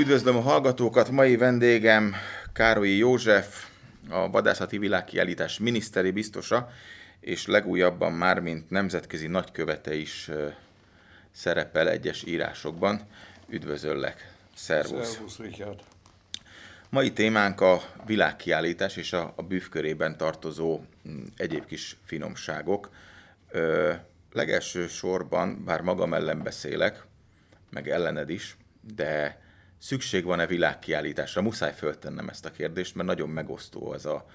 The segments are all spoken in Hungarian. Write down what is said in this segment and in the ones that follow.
Üdvözlöm a hallgatókat, mai vendégem Károlyi József, a Vadászati Világkiállítás miniszteri biztosa, és legújabban már, mint nemzetközi nagykövete is szerepel egyes írásokban. Üdvözöllek, szervusz! Szervusz, Richard! Mai témánk a világkiállítás és a, a bűvkörében tartozó egyéb kis finomságok. Ö, legelső sorban, bár magam ellen beszélek, meg ellened is, de szükség van-e világkiállításra? Muszáj föltennem ezt a kérdést, mert nagyon megosztó ez a,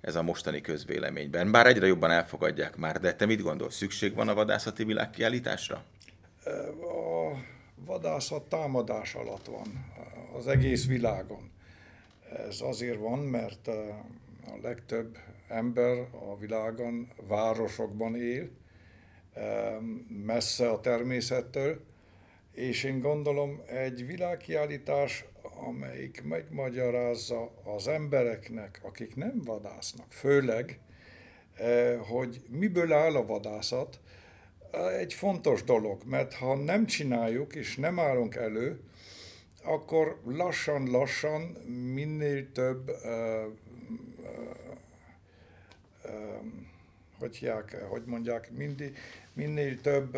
ez a mostani közvéleményben. Bár egyre jobban elfogadják már, de te mit gondolsz, szükség van a vadászati világkiállításra? A vadászat támadás alatt van az egész világon. Ez azért van, mert a legtöbb ember a világon városokban él, messze a természettől, és én gondolom egy világkiállítás, amelyik megmagyarázza az embereknek, akik nem vadásznak, főleg, eh, hogy miből áll a vadászat, egy fontos dolog, mert ha nem csináljuk és nem állunk elő, akkor lassan-lassan minél több uh, uh, hogy, hiák, hogy mondják, mindig, minél több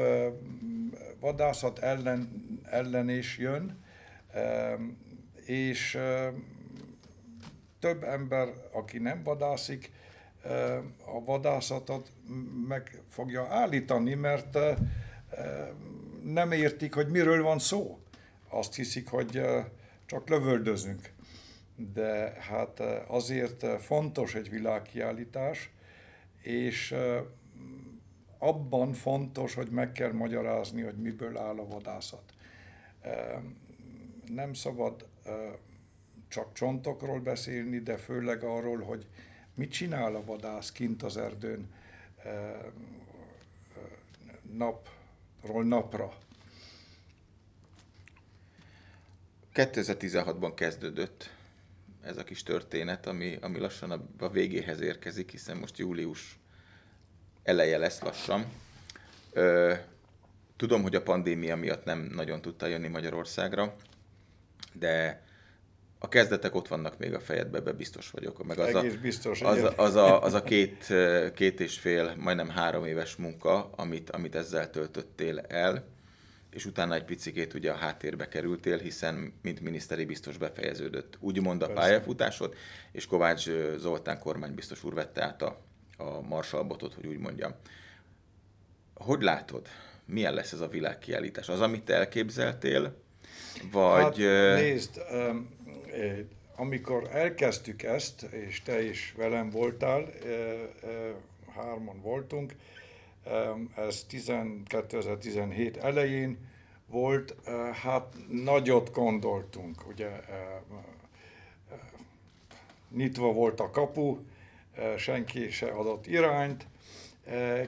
vadászat ellen, ellen is jön, és több ember, aki nem vadászik, a vadászatot meg fogja állítani, mert nem értik, hogy miről van szó. Azt hiszik, hogy csak lövöldözünk. De hát azért fontos egy világkiállítás, és abban fontos, hogy meg kell magyarázni, hogy miből áll a vadászat. Nem szabad csak csontokról beszélni, de főleg arról, hogy mit csinál a vadász kint az erdőn napról napra. 2016-ban kezdődött ez a kis történet, ami, ami lassan a, a végéhez érkezik, hiszen most július eleje lesz lassan. Ö, tudom, hogy a pandémia miatt nem nagyon tudta jönni Magyarországra, de a kezdetek ott vannak még a fejedbe, be biztos vagyok. Meg az Egész a, biztos. Az, az, a, az a két, két és fél, majdnem három éves munka, amit, amit ezzel töltöttél el, és utána egy picikét ugye a háttérbe kerültél, hiszen mint miniszteri biztos befejeződött úgymond a Persze. pályafutásod, és Kovács Zoltán kormánybiztos úr vette át a, a marsalbotot, hogy úgy mondjam. Hogy látod, milyen lesz ez a világkiállítás? Az, amit te elképzeltél, vagy... Hát, nézd, amikor elkezdtük ezt, és te is velem voltál, hárman voltunk, ez 2017 elején volt, hát nagyot gondoltunk, ugye nyitva volt a kapu, senki se adott irányt,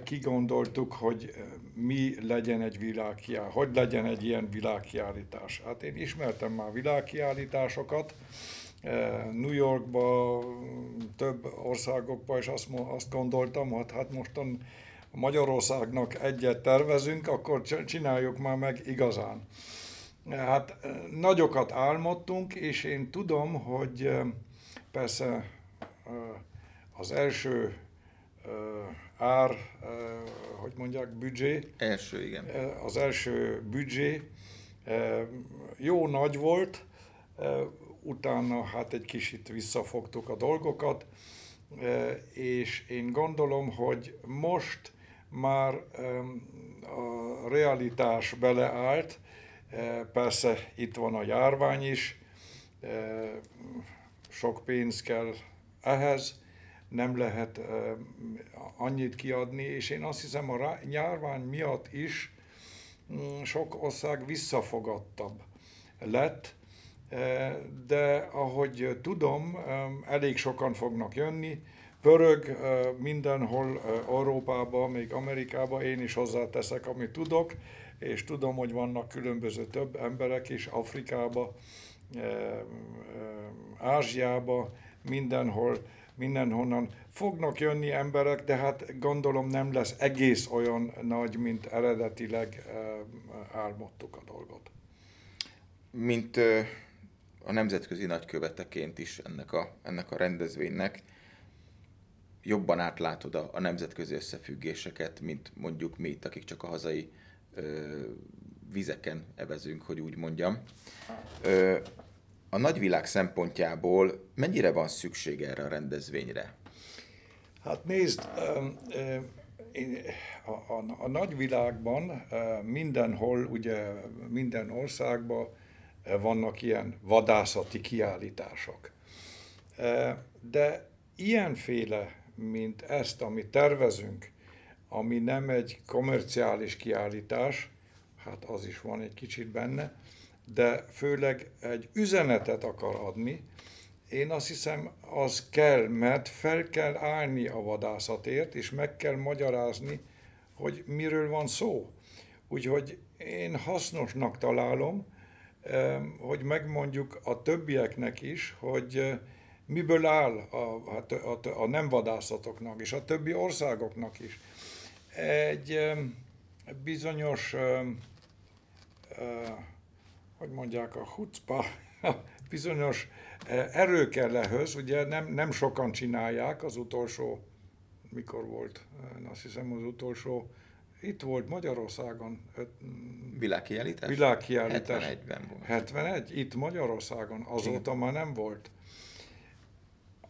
kigondoltuk, hogy mi legyen egy világkiállítás, hogy legyen egy ilyen világkiállítás. Hát én ismertem már világkiállításokat, New Yorkba, több országokba, és azt, azt gondoltam, hogy hát mostan Magyarországnak egyet tervezünk, akkor csináljuk már meg igazán. Hát nagyokat álmodtunk, és én tudom, hogy persze az első ár, hogy mondják, büdzsé. Első, igen. Az első büdzsé jó nagy volt, utána hát egy kicsit visszafogtuk a dolgokat, és én gondolom, hogy most már a realitás beleállt, persze itt van a járvány is, sok pénz kell ehhez, nem lehet annyit kiadni, és én azt hiszem a járvány miatt is mm, sok ország visszafogadtabb lett, de ahogy tudom, elég sokan fognak jönni, pörög mindenhol Európában, még Amerikában, én is hozzáteszek, amit tudok, és tudom, hogy vannak különböző több emberek is Afrikába, Ázsiába, mindenhol, mindenhonnan fognak jönni emberek, de hát gondolom nem lesz egész olyan nagy, mint eredetileg álmodtuk a dolgot. Mint a nemzetközi nagyköveteként is ennek a, ennek a rendezvénynek jobban átlátod a, a nemzetközi összefüggéseket, mint mondjuk mi itt, akik csak a hazai ö, vizeken evezünk, hogy úgy mondjam. Ö, a nagyvilág szempontjából mennyire van szükség erre a rendezvényre? Hát nézd, a, a, a nagyvilágban mindenhol, ugye minden országban vannak ilyen vadászati kiállítások. De ilyenféle, mint ezt, amit tervezünk, ami nem egy komerciális kiállítás, hát az is van egy kicsit benne, de főleg egy üzenetet akar adni, én azt hiszem, az kell, mert fel kell állni a vadászatért, és meg kell magyarázni, hogy miről van szó. Úgyhogy én hasznosnak találom, hogy megmondjuk a többieknek is, hogy miből áll a, hát a, a, a nem vadászatoknak, és a többi országoknak is. Egy bizonyos, hogy mondják, a hucpa, bizonyos eh, erő kell ehhez, ugye nem, nem sokan csinálják, az utolsó, mikor volt, azt hiszem az utolsó, itt volt Magyarországon. Világkiállítás? Világkiállítás. 71-ben volt. 71, itt Magyarországon, azóta Igen. már nem volt.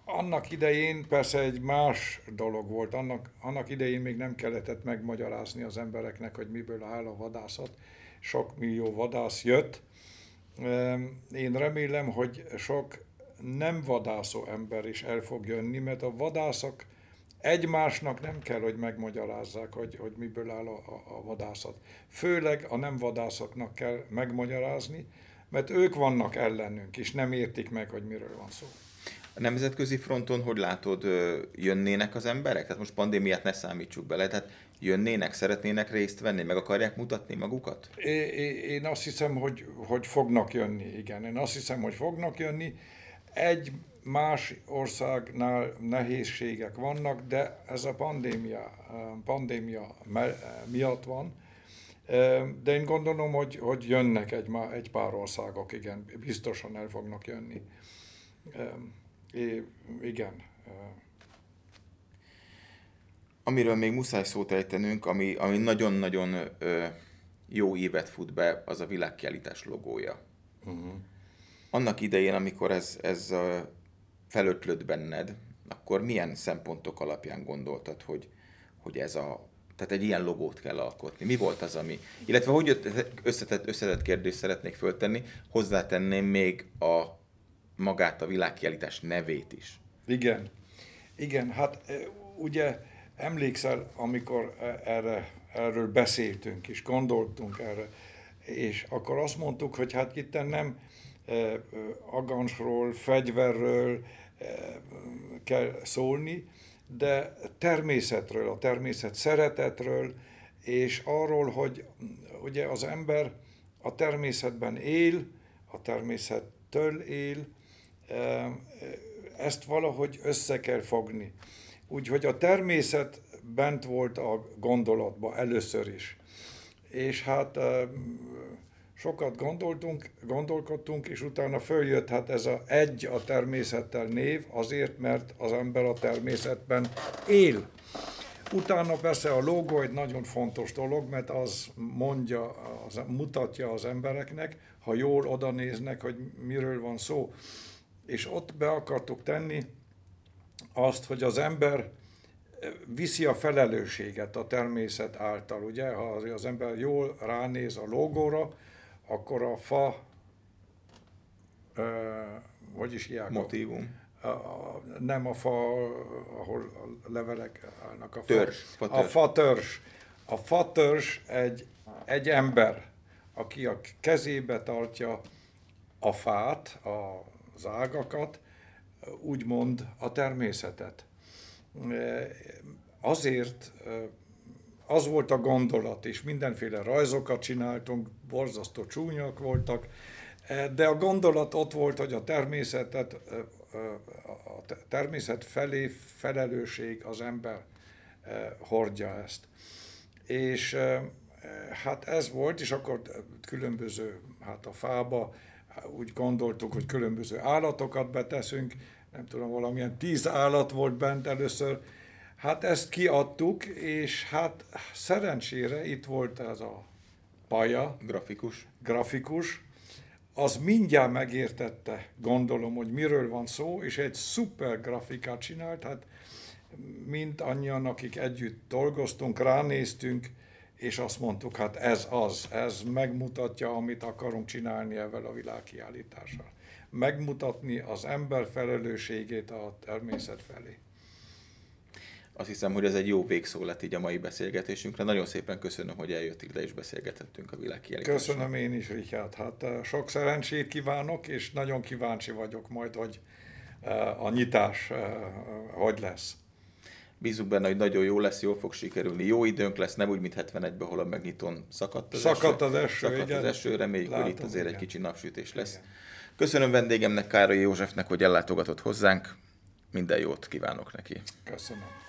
Annak idején persze egy más dolog volt, annak, annak idején még nem kellett megmagyarázni az embereknek, hogy miből áll a vadászat. Sok millió vadász jött, én remélem, hogy sok nem vadászó ember is el fog jönni, mert a vadászok egymásnak nem kell, hogy megmagyarázzák, hogy, hogy miből áll a, a, a vadászat. Főleg a nem vadászoknak kell megmagyarázni, mert ők vannak ellenünk, és nem értik meg, hogy miről van szó. A nemzetközi fronton hogy látod, jönnének az emberek? Tehát most pandémiát ne számítsuk bele, tehát jönnének, szeretnének részt venni, meg akarják mutatni magukat? Én azt hiszem, hogy, hogy fognak jönni, igen. Én azt hiszem, hogy fognak jönni. Egy más országnál nehézségek vannak, de ez a pandémia, pandémia miatt van. De én gondolom, hogy, hogy jönnek egy, egy pár országok, igen, biztosan el fognak jönni. É, igen. Amiről még muszáj szót ejtenünk, ami, ami nagyon-nagyon jó évet fut be, az a világkiállítás logója. Uh-huh. Annak idején, amikor ez, ez felötlött benned, akkor milyen szempontok alapján gondoltad, hogy, hogy ez a, tehát egy ilyen logót kell alkotni. Mi volt az, ami... Illetve hogy összetett, összetett kérdést szeretnék föltenni, hozzátenném még a magát a világkiállítás nevét is. Igen. Igen, hát ugye emlékszel, amikor erre, erről beszéltünk és gondoltunk erre, és akkor azt mondtuk, hogy hát itt nem agansról, fegyverről kell szólni, de természetről, a természet szeretetről, és arról, hogy ugye az ember a természetben él, a természettől él, ezt valahogy össze kell fogni. Úgyhogy a természet bent volt a gondolatba először is. És hát sokat gondoltunk, gondolkodtunk, és utána följött hát ez a egy a természettel név, azért, mert az ember a természetben él. Utána persze a logó egy nagyon fontos dolog, mert az mondja, az mutatja az embereknek, ha jól oda néznek, hogy miről van szó és ott be akartuk tenni azt, hogy az ember viszi a felelősséget a természet által. Ugye, ha az ember jól ránéz a logóra, akkor a fa, uh, hogy is hívják? Motívum. A, a, nem a fa, ahol a levelek állnak. A fa, törzs. Fa törzs. A fa törzs. A fa törzs egy, egy ember, aki a kezébe tartja a fát, a az ágakat, úgymond a természetet. Azért az volt a gondolat, és mindenféle rajzokat csináltunk, borzasztó csúnyak voltak, de a gondolat ott volt, hogy a természetet, a természet felé felelősség az ember hordja ezt. És hát ez volt, és akkor különböző, hát a fába úgy gondoltuk, hogy különböző állatokat beteszünk, nem tudom, valamilyen tíz állat volt bent először, Hát ezt kiadtuk, és hát szerencsére itt volt ez a paja. Grafikus. Grafikus. Az mindjárt megértette, gondolom, hogy miről van szó, és egy szuper grafikát csinált, hát mind annyian, akik együtt dolgoztunk, ránéztünk, és azt mondtuk, hát ez az, ez megmutatja, amit akarunk csinálni ezzel a világkiállítással. Megmutatni az ember felelősségét a természet felé. Azt hiszem, hogy ez egy jó végszó lett így a mai beszélgetésünkre. Nagyon szépen köszönöm, hogy eljöttek ide és beszélgetettünk a világkiállításról. Köszönöm én is, Richard. Hát eh, sok szerencsét kívánok, és nagyon kíváncsi vagyok majd, hogy eh, a nyitás eh, hogy lesz. Bízunk benne, hogy nagyon jó lesz, jól fog sikerülni. Jó időnk lesz, nem úgy, mint 71-ben, hol a megnyitón szakadt az szakadt eső. Az eső szakadt igen. az eső, reméljük, Látom, hogy itt azért igen. egy kicsi napsütés lesz. Igen. Köszönöm vendégemnek, Károly Józsefnek, hogy ellátogatott hozzánk. Minden jót kívánok neki. Köszönöm.